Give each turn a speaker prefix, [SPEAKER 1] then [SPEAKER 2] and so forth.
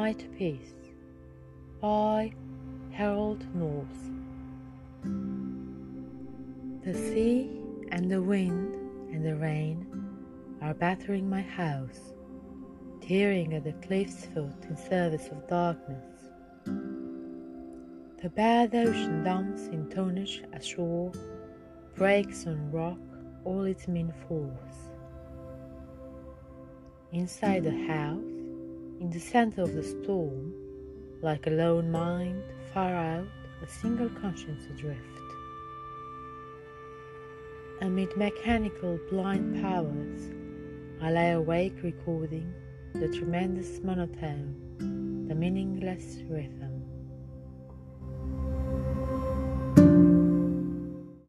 [SPEAKER 1] Night Peace by Harold North. The sea and the wind and the rain are battering my house, tearing at the cliff's foot in service of darkness. The bad ocean dumps in tonnage ashore, breaks on rock all its mean force. Inside the house, in the center of the storm, like a lone mind, far out, a single conscience adrift. Amid mechanical blind powers, I lay awake recording the tremendous monotone, the meaningless rhythm.